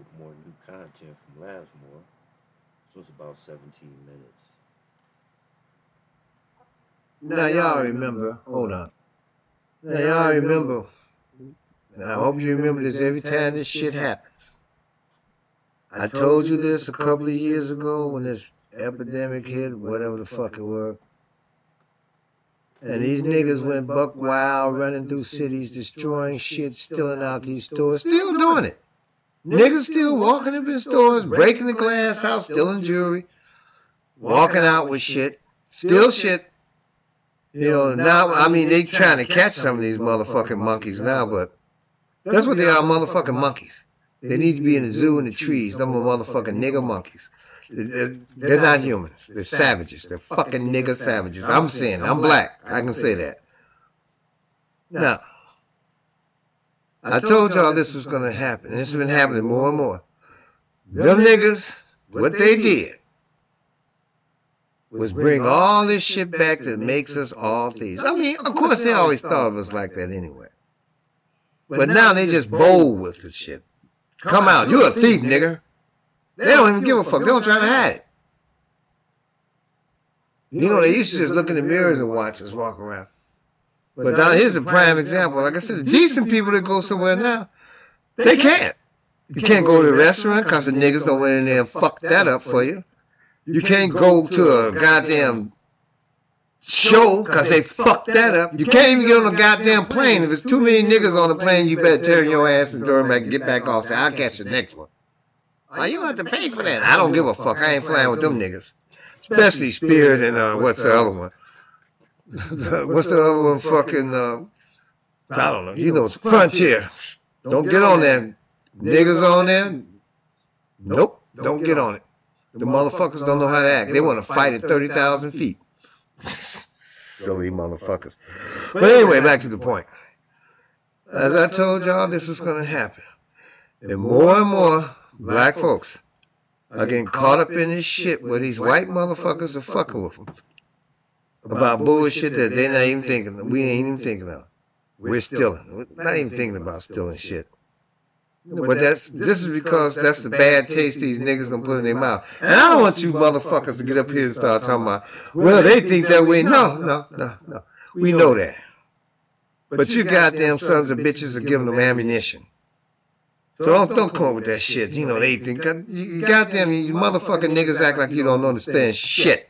with more new content from Lazmor. So it's about 17 minutes. Now y'all remember, hold on. Now y'all remember, and I hope you remember this every time this shit happens. I told you this a couple of years ago when this epidemic hit, whatever the fuck it was. And these niggas went buck wild, running through cities, destroying shit, stealing out these stores, still doing it. Niggas still walking up in stores, breaking the glass out, stealing jewelry, walking out with shit, still shit. You know, now, I mean, they trying to catch some of these motherfucking monkeys now, but that's what they are, motherfucking monkeys. They need to be in the zoo in the trees. Them are motherfucking nigger monkeys. They're, they're not humans. They're savages. They're fucking nigger savages. I'm saying, I'm black. I can say that. Now, I told y'all this was going to happen. This has been happening more and more. Them niggas, what they did was bring all this shit back that makes us all thieves. I mean, of course, they always thought of us like that anyway. But now they just bold with this shit. Come out. You're a thief, nigga. They don't even give a fuck. They don't try to hide it. You know, they used to just look in the mirrors and watch us walk around. But now here's a prime example. Like I said, the decent people that go somewhere now, they can't. You can't go to a restaurant because the niggas don't went in there and fuck that up for you. You can't go to a goddamn show because they fucked that up. You can't even get on a goddamn plane. If there's too many niggas on the plane, you better turn your ass and turn back and get back off. Say, I'll catch the next one. Why you have to pay for that? I don't give a fuck. I ain't flying with them niggas. Especially Spirit and uh, what's the other one? What's the other one? Fucking uh, I don't know. You know, it's Frontier. Don't get on there. Niggas on there. Nope. Don't get on it. The motherfuckers don't know how to act. They want to fight at 30,000 feet. Silly motherfuckers. But anyway, back to the point. As I told y'all, this was going to happen. And more and more black folks are getting caught up in this shit where these white motherfuckers are fucking with them about bullshit that they're not even thinking. We ain't even thinking of. We're stealing. We're not even thinking about stealing shit. But that's this is because that's the bad taste these niggas gonna put in their mouth. And I don't want you motherfuckers to get up here and start talking about, well, they think that way. No, no, no, no. We know that. But you goddamn sons of bitches are giving them ammunition. So don't, don't come up with that shit. You know, they think, you goddamn, you motherfucking niggas act like you don't understand shit.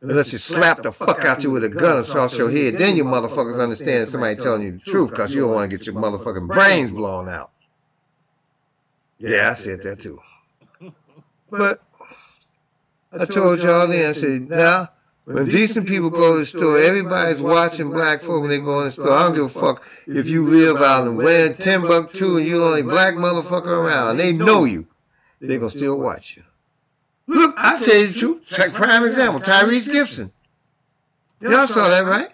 Unless you slap the fuck out you with a gun across your head, then you motherfuckers understand somebody telling you the truth because you don't want to get your motherfucking brains blown out. Yeah, I said that too. But I told y'all then, I said, now, when decent people go to the store, everybody's watching black folk when they go in the store. I don't give a fuck if you live out in Wayne, Timbuktu, and you're the only black motherfucker around. They know you. They're going to still watch you. Look, I tell you the truth. Prime example, Tyrese Gibson. Y'all saw that, right?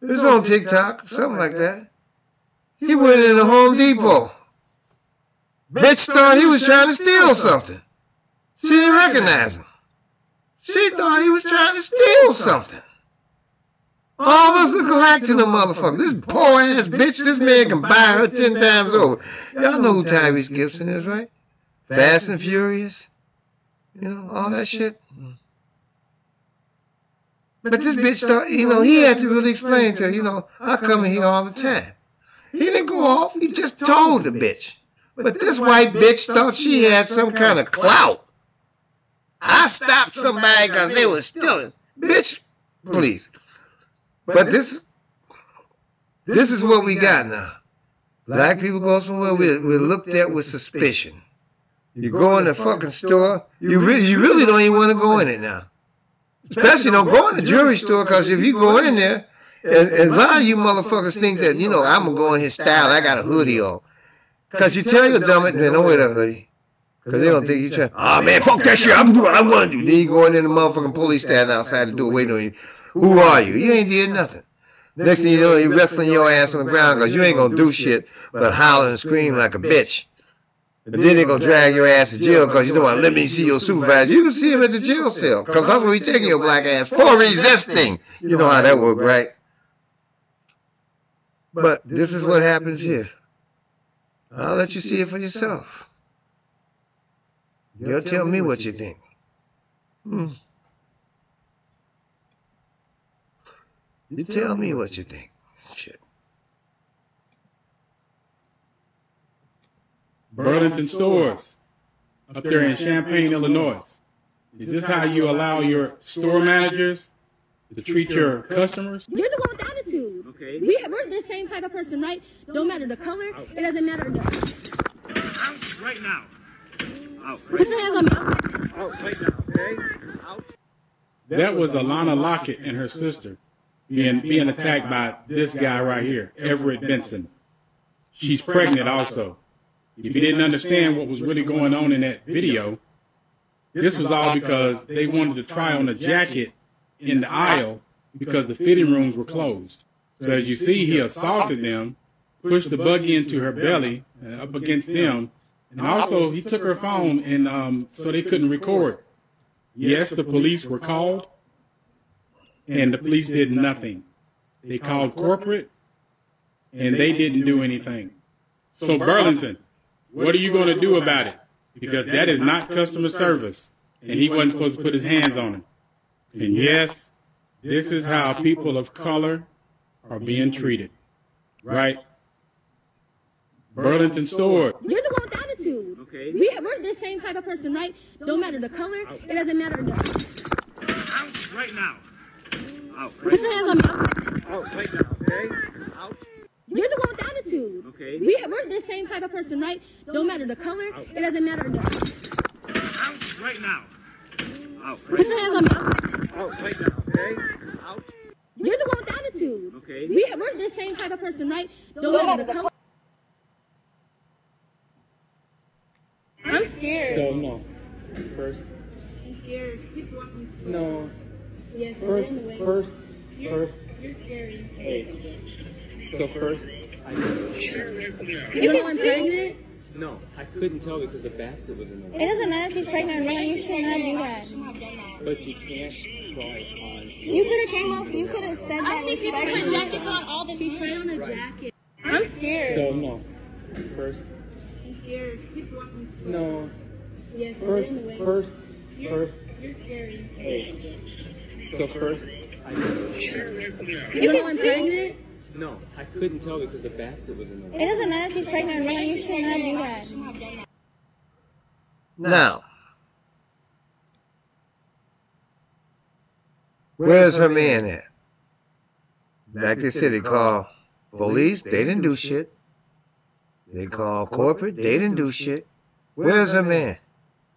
It was on TikTok, something like that. He went in the Home Depot. Bitch thought he was trying to steal something. She didn't recognize him. She thought he was trying to steal something. All of us look alike to the motherfucker. This poor ass bitch, this man can buy her ten times over. Y'all know who Tyrese Gibson is, right? Fast and Furious. You know, all that shit. Mm. But this bitch thought, you know, he had to really explain to her, you know, I come in here all the time. He didn't go off, he just told the bitch. But this white bitch thought she had some kind of clout. I stopped somebody because they were stealing. Bitch, please. But this, this is what we got now. Black people go somewhere, we're, we're looked at with suspicion. You go in the fucking store, you really, you really don't even want to go in it now. Especially don't go in the jewelry store because if you go in there, and, and a lot of you motherfuckers think that, you know, I'm going to go in his style, I got a hoodie on. Because you tell your dumb it, man, don't wear that hoodie. Because they don't think you trying, oh ah, man, fuck that shit, I'm doing what I want to do. Then you go in there, the motherfucking police standing outside the door waiting on you. Who are you? You ain't did nothing. Next thing you know, you wrestling your ass on the ground because you ain't going to do shit but holler and scream like a bitch. And then they're gonna drag your ass to jail because you don't want to let me see your supervisor. You can see him at the jail cell because that's what we taking your black ass for resisting. You know how that work, right? But this is what happens here. I'll let you see it for yourself. You'll tell me what you think. Hmm. You tell me what you think. Burlington stores up there in Champaign, Illinois. Is this how you allow your store managers to treat your customers? You're the one with attitude. Okay. We, we're the same type of person, right? Don't matter the color. It doesn't matter. The, Out right now. Out put your hands on me. Out right now. Okay. Out. That was Alana Lockett and her sister being being attacked by this guy right here, Everett Benson. She's pregnant also. If you didn't understand what was really going on in that video, this was all because they wanted to try on a jacket in the aisle because the fitting rooms were closed. So as you see, he assaulted them, pushed the buggy into her belly and up against them, and also he took her phone and um, so they couldn't record. Yes, the police were called, and the police did nothing. They called corporate, and they didn't do anything. So Burlington, what are you going to do about it? Because that is not customer service, and he wasn't supposed to put his hands on him. And yes, this is how people of color are being treated, right? Burlington store. You're the one with attitude. Okay. We, we're the same type of person, right? Don't matter the color. It doesn't matter. The, Out right now. Out put your hands on me. Out right now. Okay. Out. You're the one with attitude. Okay. We, we're the same type of person, right? Don't matter the color. It doesn't matter. The, Out right now. Out put your hands on me. Out right now. Okay. Out. You're the one with attitude. Okay. We, we're the same type of person, right? Don't matter the color. I'm scared. So no, first, I'm scared. Keep walking. no, Yes, first, in the way. first, You're, first. you're scary. Hey, so first, I You know I'm pregnant. No, I couldn't tell because the basket was in the It doesn't matter if she's pregnant or not. You should not do that. have done that. But you can't try on. You could have came up. You could have said that. I see people put jackets on all the She tried on a jacket. I'm scared. so no, first, I'm scared. Keep walking. no, Yes, first, in the way. first, first. you're scary. Hey, so first, I You know I'm pregnant. No, I couldn't tell because the basket was in the way. It doesn't matter if she's pregnant or not. You should not do that. shouldn't have done that. Now, where's her man at? Back they said, they call police. They didn't do shit. They call corporate. They didn't do shit. Where's her man?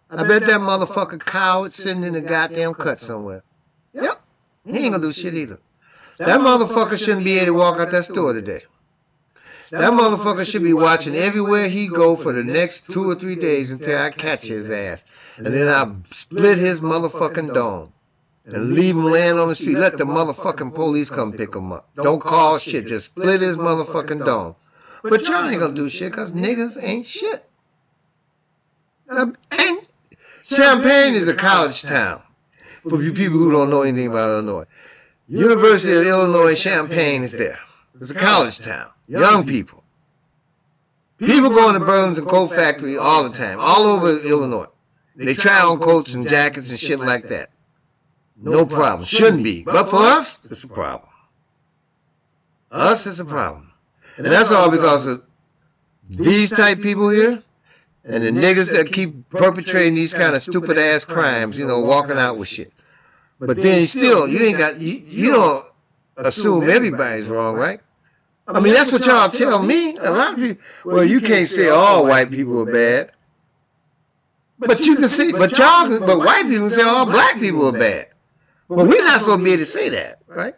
I bet that motherfucker coward sitting in the goddamn cut somewhere. Yep. He ain't gonna do shit either. That motherfucker shouldn't be able to walk out that store today. That motherfucker should be watching everywhere he go for the next two or three days until I catch his ass. And then I'll split his motherfucking dome. And leave him laying on the street. Let the motherfucking police come pick him up. Don't call shit. Just split his motherfucking dome. But y'all ain't gonna do shit because niggas ain't shit. And Champaign is a college town. For you people who don't know anything about Illinois. University of Illinois Champaign is there. It's a college town. Young people. People going to the Burlington Coat Factory all the time, all over Illinois. They try on coats and jackets and shit like that. No problem. Shouldn't be. But for us, it's a problem. Us is a problem. And that's all because of these type people here and the niggas that keep perpetrating these kind of stupid ass crimes, you know, walking out with shit. But then still, you ain't got, you, you don't assume everybody's wrong, right? I mean, that's what y'all tell me. A lot of people, well, you can't say all white people are bad. But you can say, but y'all, but white people say all black people are bad. But we're not supposed to be able to say that, right?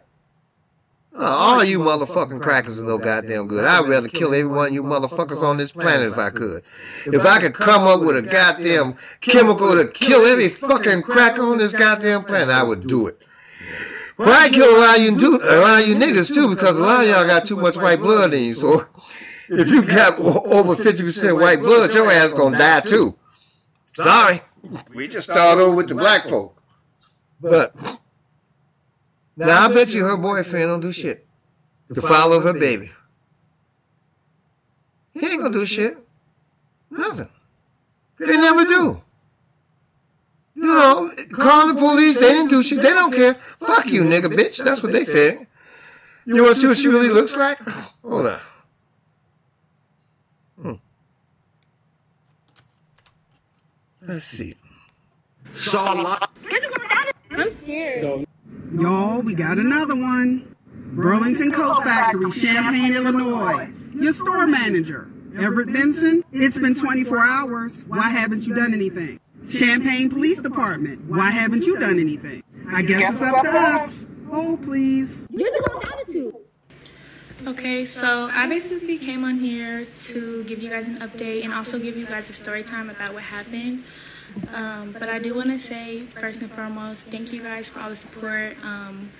Uh, all you motherfucking crackers are no goddamn good. I'd rather kill every one of you motherfuckers on this planet if I could. If I could come up with a goddamn chemical to kill every fucking cracker on this goddamn planet, I would do it. Probably kill a lot of you, do, a lot of you niggas too, because a lot of y'all got too much white blood in you. So if you got over 50% white blood, your ass gonna die too. Sorry. We just start over with the black folk. But now I bet you her boyfriend don't do shit to follow her baby. He ain't gonna do shit. Nothing. They never do. You know, call the police. They didn't do shit. They don't care. Fuck you, nigga, bitch. That's what they think. You want to see what she really looks like? Hold on. Hmm. Let's see. Saw a lot. I'm scared. So Y'all, we got another one. Burlington Coat Factory, Champaign, Illinois. Your store manager, Everett Benson. It's been 24 hours. Why haven't you done anything? Champaign Police Department. Why haven't you done anything? I guess it's up to us. Oh, please. You're the one with attitude. Okay, so I basically came on here to give you guys an update and also give you guys a story time about what happened. Um, but I do want to say, first and foremost, thank you guys for all the support. Um,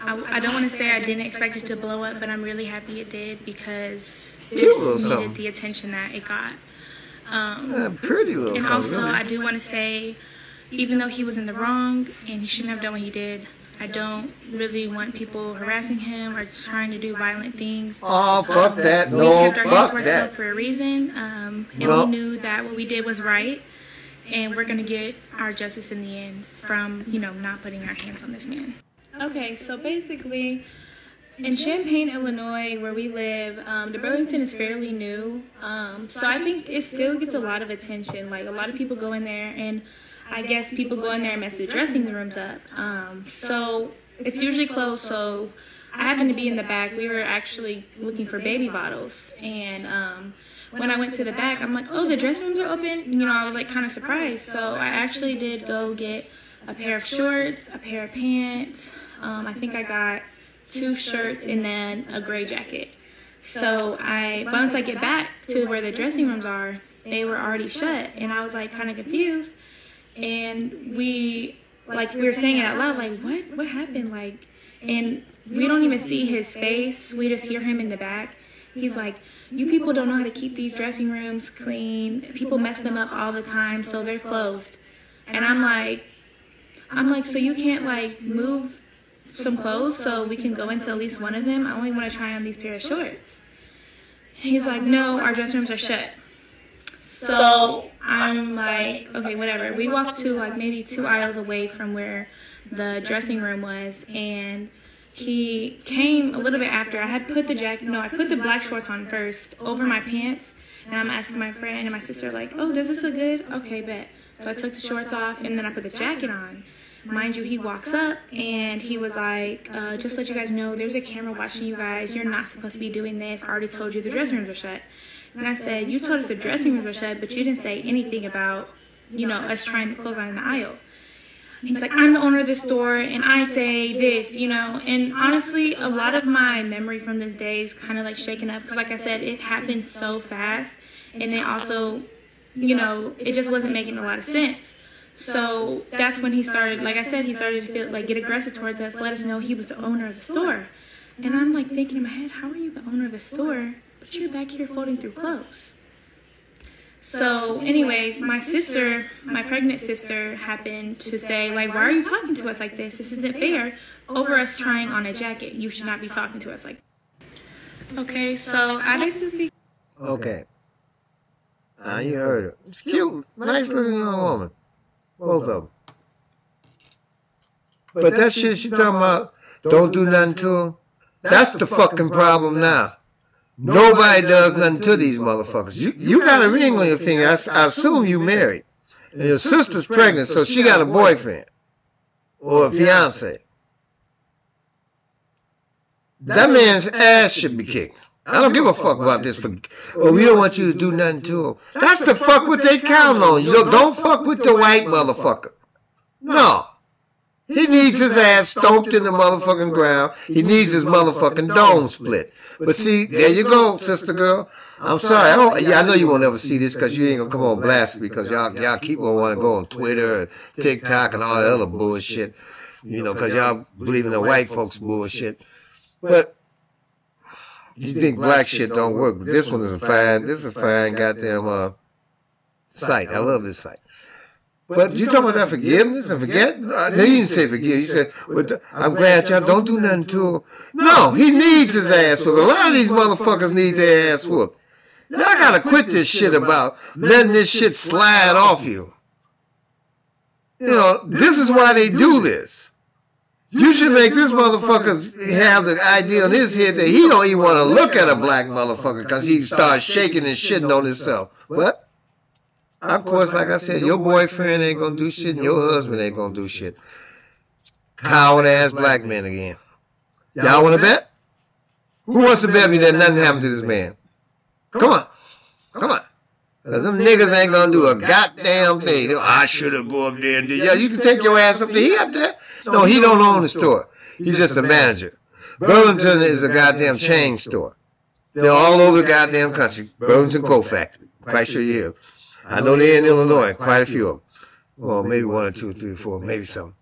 I, I don't want to say I didn't expect it to blow up, but I'm really happy it did because Cute little this something. needed the attention that it got. Um, Uh, pretty little and also. I do want to say, even though he was in the wrong and he shouldn't have done what he did, I don't really want people harassing him or trying to do violent things. Oh, fuck that. We kept our hands fuck to ourselves that. for a reason, um, and No. we knew that what we did was right, and we're gonna get our justice in the end from you know not putting our hands on this man. Okay, so basically, in Champaign, Illinois, where we live, um, the Burlington is fairly new, um, so I think it still gets a lot of attention. Like a lot of people go in there, and I guess people go in there and mess the dressing rooms up. Um, so it's usually closed. So I happened to be in the back. We were actually looking for baby bottles, and um, when I went to the back, I'm like, oh, the dressing rooms are open. You know, I was like kind of surprised. So I actually did go get a pair of shorts, a pair of pants. Um, I think I got two shirts and then a gray jacket. So I once I get back to where the dressing rooms are, they were already shut, and I was like kind of confused. And we like we were saying it out loud, like what what happened, like, and we don't even see his face. We just hear him in the back. He's like, you people don't know how to keep these dressing rooms clean. People mess them up all the time, so they're closed. And I'm like, I'm like, so you can't like move some clothes so we can go into at least one of them. I only want to try on these pair of shorts. He's like, no, our dressing rooms are shut. So I'm like, okay, whatever. We walked to like maybe two aisles away from where the dressing room was, and he came a little bit after. I had put the jacket, no, I put the black shorts on first over my pants, and I'm asking my friend and my sister, like, oh, does this look good? Okay, bet. So I took the shorts off, and then I put the jacket on. Mind you, he walks up and he was like, uh, just let you guys know, there's a camera watching you guys. You're not supposed to be doing this. I already told you the dressing rooms are shut. And I said, you told us the dressing rooms are shut, but you didn't say anything about, you know, us trying to close on in the aisle. He's like, I'm the owner of this store, and I say this, you know. And honestly, a lot of my memory from this day is kind of like shaken up because, like I said, it happened so fast, and it also, you know, it just wasn't making a lot of sense. So that's when he started, like I said, he started to feel like get aggressive towards us, let us know he was the owner of the store. And I'm like thinking in my head, how are you the owner of the store, but you're back here folding through clothes? So, anyways, my sister, my pregnant sister, happened to say, like, why are you talking to us like this? This isn't fair. Over us trying on a jacket, you should not be talking to us like. Okay, so I basically Okay. Ah, you heard her. It's cute. Nice looking woman. Both of them. But that shit she talking about, don't do nothing to them, that's the fucking problem now. Nobody does nothing to these motherfuckers. You, you got a ring on your finger. I, I assume you married. And your sister's pregnant, so she got a boyfriend. Or a fiance. That man's ass should be kicked. I don't give a fuck about this. For, well, we don't want you to do nothing to him. That's the fuck what they count on. You don't, don't fuck with the white motherfucker. No. He needs his ass stomped in the motherfucking ground. He needs his motherfucking dome split. But see, there you go, sister girl. I'm sorry. I don't. Yeah, I know you won't ever see this because you ain't gonna come on blast because y'all y'all keep on want to go on Twitter and TikTok and all that other bullshit. You know, because y'all believe in the white folks bullshit. But you think black shit don't work, but this one is a fine. This is a fine goddamn uh, site. I love this site. But you talking about that forgiveness and forget? Uh, no, you didn't say forgive. You said, but I'm glad y'all don't do nothing to him. No, he needs his ass whooped. A lot of these motherfuckers need their ass whooped. Y'all gotta quit this shit about letting this shit slide off you. you know, this is why they do this. You should make this motherfucker have the idea in his head that he don't even want to look at a black motherfucker because he starts shaking and shitting on himself. But, of course, like I said, your boyfriend ain't gonna do shit and your husband ain't gonna do shit. Coward ass black men again. Y'all want to bet? Who wants to bet me that nothing happened to this man? Come on. Come on. Cause them niggas ain't gonna do a goddamn thing. Oh, I should have go up there and do. Yeah, you can take your ass up there. He up there. No, he don't own the store. He's just a manager. Burlington is a goddamn chain store. They're all over the goddamn country. Burlington Coat Factory. Quite sure you hear. I know they're in Illinois. Quite a few of them. Well, maybe one or two, three, four, maybe some.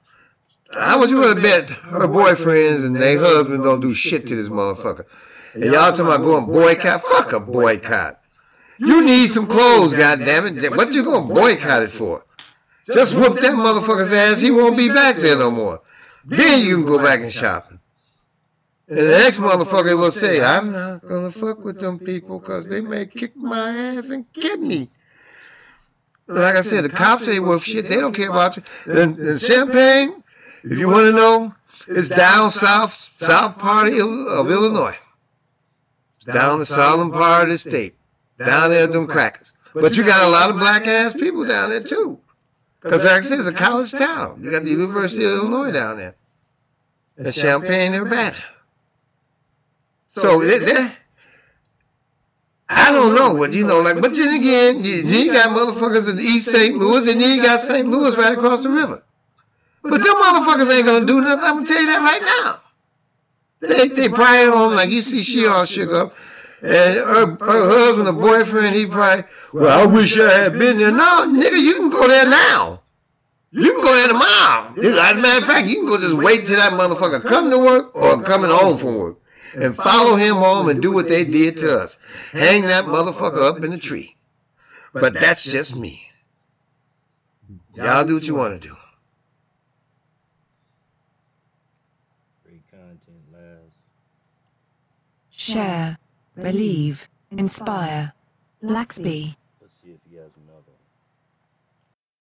How much you to bet her boyfriends and their husbands don't do shit to this motherfucker? And y'all talking about going boycott? Fuck a boycott. You need some clothes, goddammit. What you gonna boycott it for? Just whoop that motherfucker's ass. He won't be back there no more. Then you can go back and shopping. And the next motherfucker will say, I'm not gonna fuck with them people because they may kick my ass and kill me. Like I said, the cops ain't worth shit. They don't care about you. And, and Champaign, if you want to know, it's down south, south part of, Illinois. It's down the southern part of the state. Down there doing crackers. But you got a lot of black ass people down there too. Because like I said, it's a college town. You got the University of Illinois down there. And Champaign, Urbana. So it, that, I don't know, but you know, like, but then again, you, you got motherfuckers in East St. Louis, and then you got St. Louis right across the river. But them motherfuckers ain't gonna do nothing. I'm gonna tell you that right now. They they probably home like you see she all shook up, and her, her husband or boyfriend he probably well I wish I had been there. No, nigga, you can go there now. You can go there tomorrow. As a matter of fact, you can go just wait till that motherfucker come to work or coming home from work, and follow him home and do what they did to us. Hang that motherfucker up in the tree. But that's just me. Y'all do what you want to do. Great content, Laz. Share, believe, inspire. Laxby.